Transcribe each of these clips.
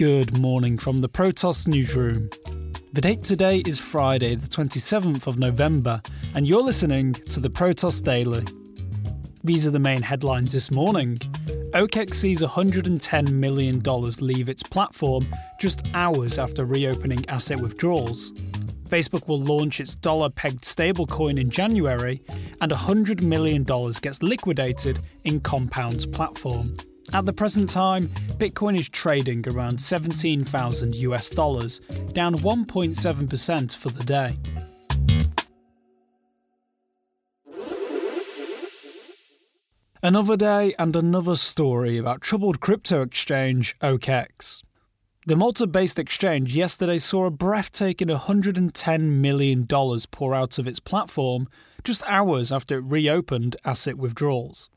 Good morning from the Protos newsroom. The date today is Friday, the 27th of November, and you're listening to the Protos Daily. These are the main headlines this morning. OKEX sees $110 million leave its platform just hours after reopening asset withdrawals. Facebook will launch its dollar pegged stablecoin in January, and $100 million gets liquidated in Compound's platform. At the present time, Bitcoin is trading around 17,000 US dollars, down 1.7% for the day. Another day and another story about troubled crypto exchange OKEX. The Malta based exchange yesterday saw a breathtaking $110 million pour out of its platform just hours after it reopened asset withdrawals.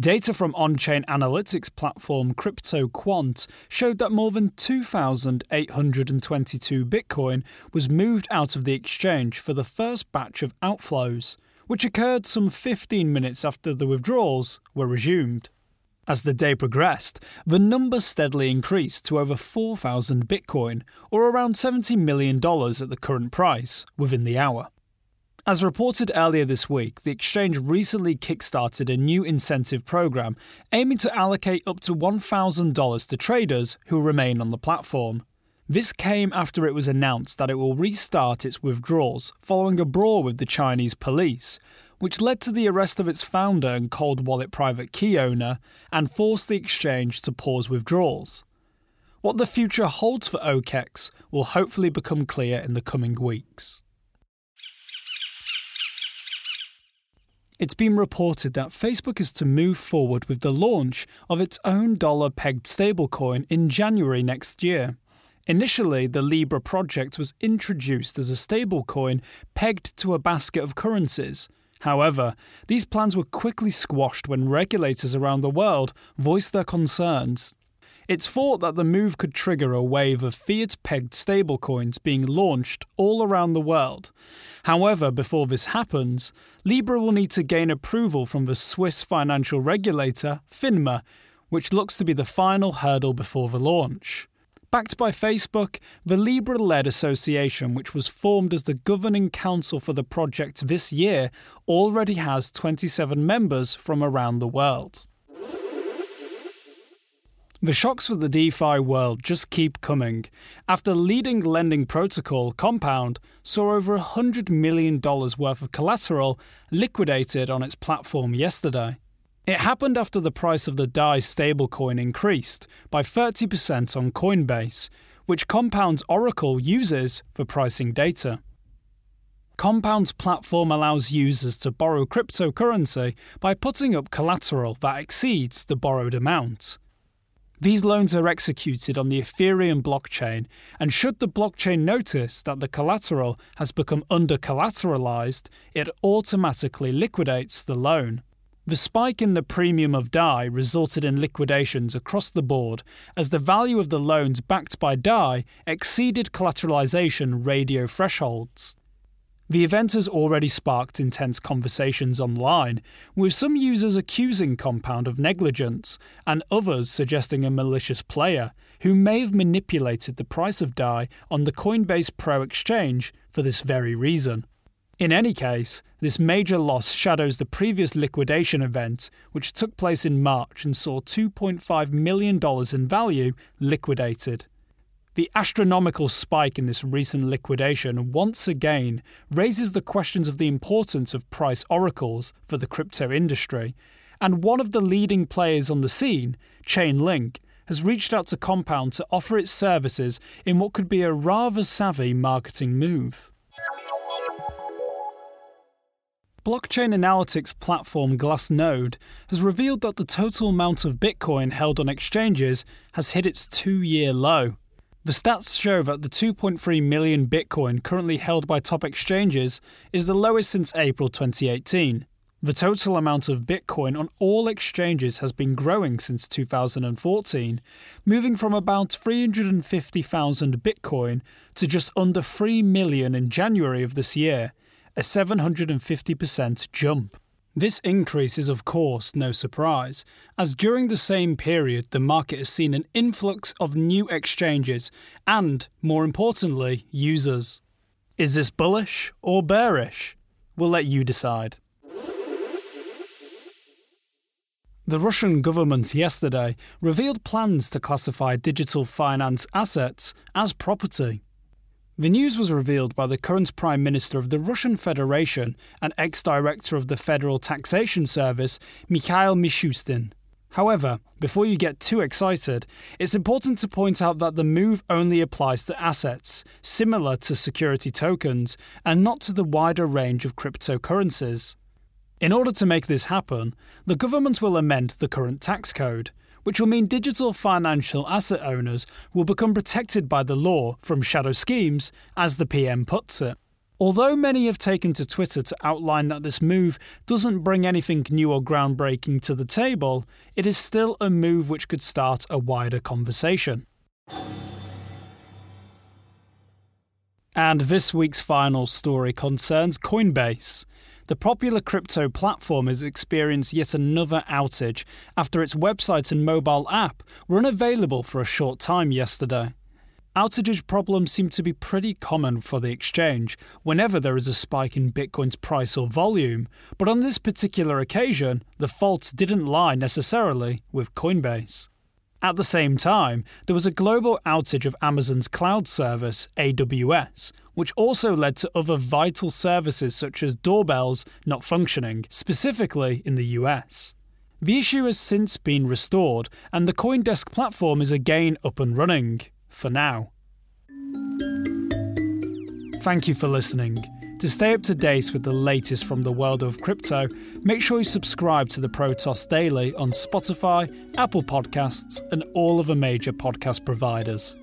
Data from on chain analytics platform CryptoQuant showed that more than 2,822 Bitcoin was moved out of the exchange for the first batch of outflows, which occurred some 15 minutes after the withdrawals were resumed. As the day progressed, the number steadily increased to over 4,000 Bitcoin, or around $70 million at the current price, within the hour. As reported earlier this week, the exchange recently kickstarted a new incentive program aiming to allocate up to $1,000 to traders who remain on the platform. This came after it was announced that it will restart its withdrawals following a brawl with the Chinese police, which led to the arrest of its founder and cold wallet private key owner and forced the exchange to pause withdrawals. What the future holds for OKEX will hopefully become clear in the coming weeks. It's been reported that Facebook is to move forward with the launch of its own dollar pegged stablecoin in January next year. Initially, the Libra project was introduced as a stablecoin pegged to a basket of currencies. However, these plans were quickly squashed when regulators around the world voiced their concerns. It's thought that the move could trigger a wave of fiat pegged stablecoins being launched all around the world. However, before this happens, Libra will need to gain approval from the Swiss financial regulator, FINMA, which looks to be the final hurdle before the launch. Backed by Facebook, the Libra led association, which was formed as the governing council for the project this year, already has 27 members from around the world. The shocks for the DeFi world just keep coming. After leading lending protocol, Compound, saw over $100 million worth of collateral liquidated on its platform yesterday. It happened after the price of the DAI stablecoin increased by 30% on Coinbase, which Compound's Oracle uses for pricing data. Compound's platform allows users to borrow cryptocurrency by putting up collateral that exceeds the borrowed amount. These loans are executed on the Ethereum blockchain, and should the blockchain notice that the collateral has become under collateralized, it automatically liquidates the loan. The spike in the premium of DAI resulted in liquidations across the board as the value of the loans backed by DAI exceeded collateralization ratio thresholds. The event has already sparked intense conversations online, with some users accusing Compound of negligence and others suggesting a malicious player who may have manipulated the price of DAI on the Coinbase Pro exchange for this very reason. In any case, this major loss shadows the previous liquidation event, which took place in March and saw $2.5 million in value liquidated. The astronomical spike in this recent liquidation once again raises the questions of the importance of price oracles for the crypto industry, and one of the leading players on the scene, Chainlink, has reached out to Compound to offer its services in what could be a rather savvy marketing move. Blockchain analytics platform Glassnode has revealed that the total amount of Bitcoin held on exchanges has hit its two year low. The stats show that the 2.3 million Bitcoin currently held by top exchanges is the lowest since April 2018. The total amount of Bitcoin on all exchanges has been growing since 2014, moving from about 350,000 Bitcoin to just under 3 million in January of this year, a 750% jump. This increase is, of course, no surprise, as during the same period the market has seen an influx of new exchanges and, more importantly, users. Is this bullish or bearish? We'll let you decide. The Russian government yesterday revealed plans to classify digital finance assets as property. The news was revealed by the current Prime Minister of the Russian Federation and ex director of the Federal Taxation Service, Mikhail Mishustin. However, before you get too excited, it's important to point out that the move only applies to assets similar to security tokens and not to the wider range of cryptocurrencies. In order to make this happen, the government will amend the current tax code, which will mean digital financial asset owners will become protected by the law from shadow schemes, as the PM puts it. Although many have taken to Twitter to outline that this move doesn't bring anything new or groundbreaking to the table, it is still a move which could start a wider conversation. And this week's final story concerns Coinbase. The popular crypto platform has experienced yet another outage after its website and mobile app were unavailable for a short time yesterday. Outage problems seem to be pretty common for the exchange whenever there is a spike in Bitcoin's price or volume, but on this particular occasion, the fault didn't lie necessarily with Coinbase. At the same time, there was a global outage of Amazon's cloud service, AWS, which also led to other vital services such as doorbells not functioning, specifically in the US. The issue has since been restored, and the Coindesk platform is again up and running, for now. Thank you for listening. To stay up to date with the latest from the world of crypto, make sure you subscribe to the Protos Daily on Spotify, Apple Podcasts, and all of the major podcast providers.